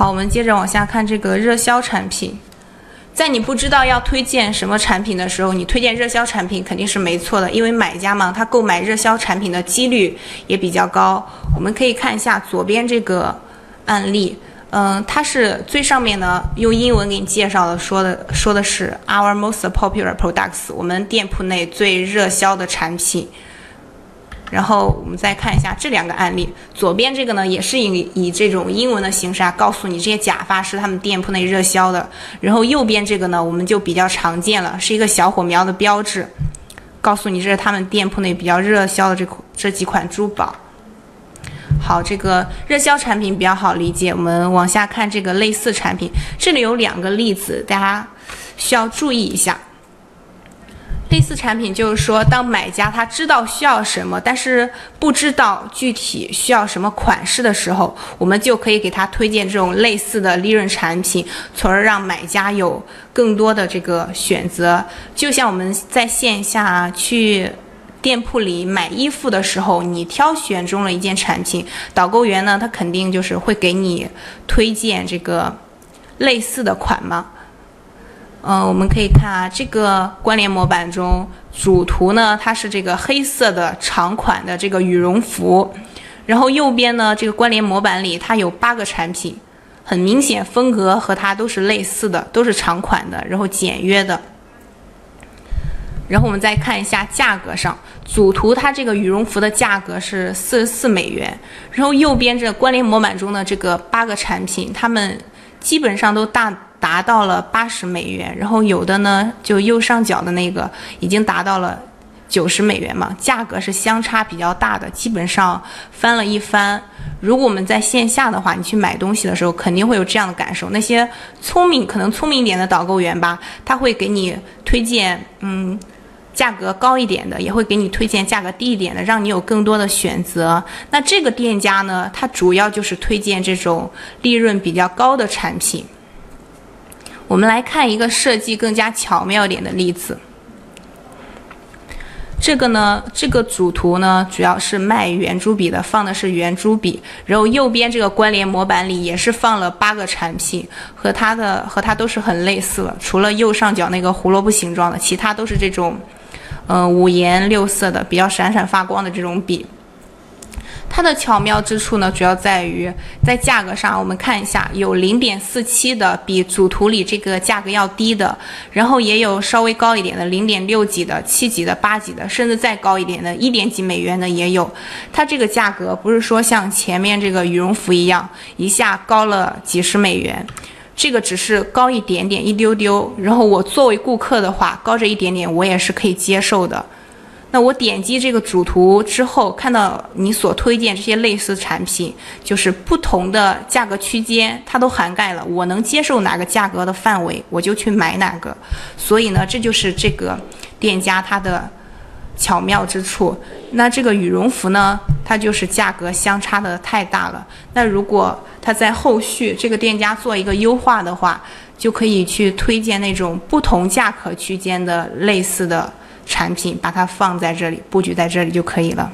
好，我们接着往下看这个热销产品。在你不知道要推荐什么产品的时候，你推荐热销产品肯定是没错的，因为买家嘛，他购买热销产品的几率也比较高。我们可以看一下左边这个案例，嗯，它是最上面呢用英文给你介绍的，说的说的是 our most popular products，我们店铺内最热销的产品。然后我们再看一下这两个案例，左边这个呢也是以以这种英文的形式啊，告诉你这些假发是他们店铺内热销的。然后右边这个呢，我们就比较常见了，是一个小火苗的标志，告诉你这是他们店铺内比较热销的这款这几款珠宝。好，这个热销产品比较好理解，我们往下看这个类似产品，这里有两个例子，大家需要注意一下。类似产品就是说，当买家他知道需要什么，但是不知道具体需要什么款式的时候，我们就可以给他推荐这种类似的利润产品，从而让买家有更多的这个选择。就像我们在线下去店铺里买衣服的时候，你挑选中了一件产品，导购员呢，他肯定就是会给你推荐这个类似的款嘛。嗯，我们可以看啊，这个关联模板中主图呢，它是这个黑色的长款的这个羽绒服，然后右边呢，这个关联模板里它有八个产品，很明显风格和它都是类似的，都是长款的，然后简约的。然后我们再看一下价格上，主图它这个羽绒服的价格是四十四美元，然后右边这关联模板中的这个八个产品，它们基本上都大。达到了八十美元，然后有的呢，就右上角的那个已经达到了九十美元嘛，价格是相差比较大的，基本上翻了一番。如果我们在线下的话，你去买东西的时候，肯定会有这样的感受。那些聪明可能聪明一点的导购员吧，他会给你推荐，嗯，价格高一点的，也会给你推荐价格低一点的，让你有更多的选择。那这个店家呢，它主要就是推荐这种利润比较高的产品。我们来看一个设计更加巧妙点的例子。这个呢，这个主图呢，主要是卖圆珠笔的，放的是圆珠笔。然后右边这个关联模板里也是放了八个产品，和它的和它都是很类似了，除了右上角那个胡萝卜形状的，其他都是这种，嗯，五颜六色的，比较闪闪发光的这种笔。它的巧妙之处呢，主要在于在价格上，我们看一下，有零点四七的，比主图里这个价格要低的，然后也有稍微高一点的，零点六几的、七几的、八几的，甚至再高一点的，一点几美元的也有。它这个价格不是说像前面这个羽绒服一样，一下高了几十美元，这个只是高一点点，一丢丢。然后我作为顾客的话，高这一点点，我也是可以接受的。那我点击这个主图之后，看到你所推荐这些类似产品，就是不同的价格区间，它都涵盖了。我能接受哪个价格的范围，我就去买哪个。所以呢，这就是这个店家它的巧妙之处。那这个羽绒服呢，它就是价格相差的太大了。那如果它在后续这个店家做一个优化的话，就可以去推荐那种不同价格区间的类似的。产品把它放在这里，布局在这里就可以了。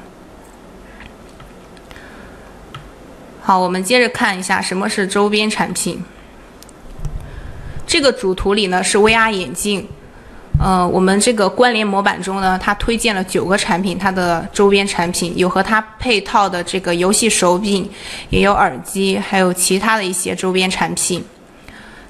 好，我们接着看一下什么是周边产品。这个主图里呢是 VR 眼镜，呃，我们这个关联模板中呢，它推荐了九个产品，它的周边产品有和它配套的这个游戏手柄，也有耳机，还有其他的一些周边产品。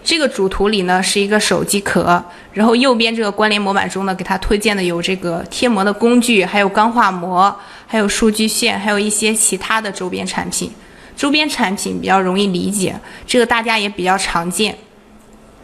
这个主图里呢是一个手机壳，然后右边这个关联模板中呢给它推荐的有这个贴膜的工具，还有钢化膜，还有数据线，还有一些其他的周边产品。周边产品比较容易理解，这个大家也比较常见。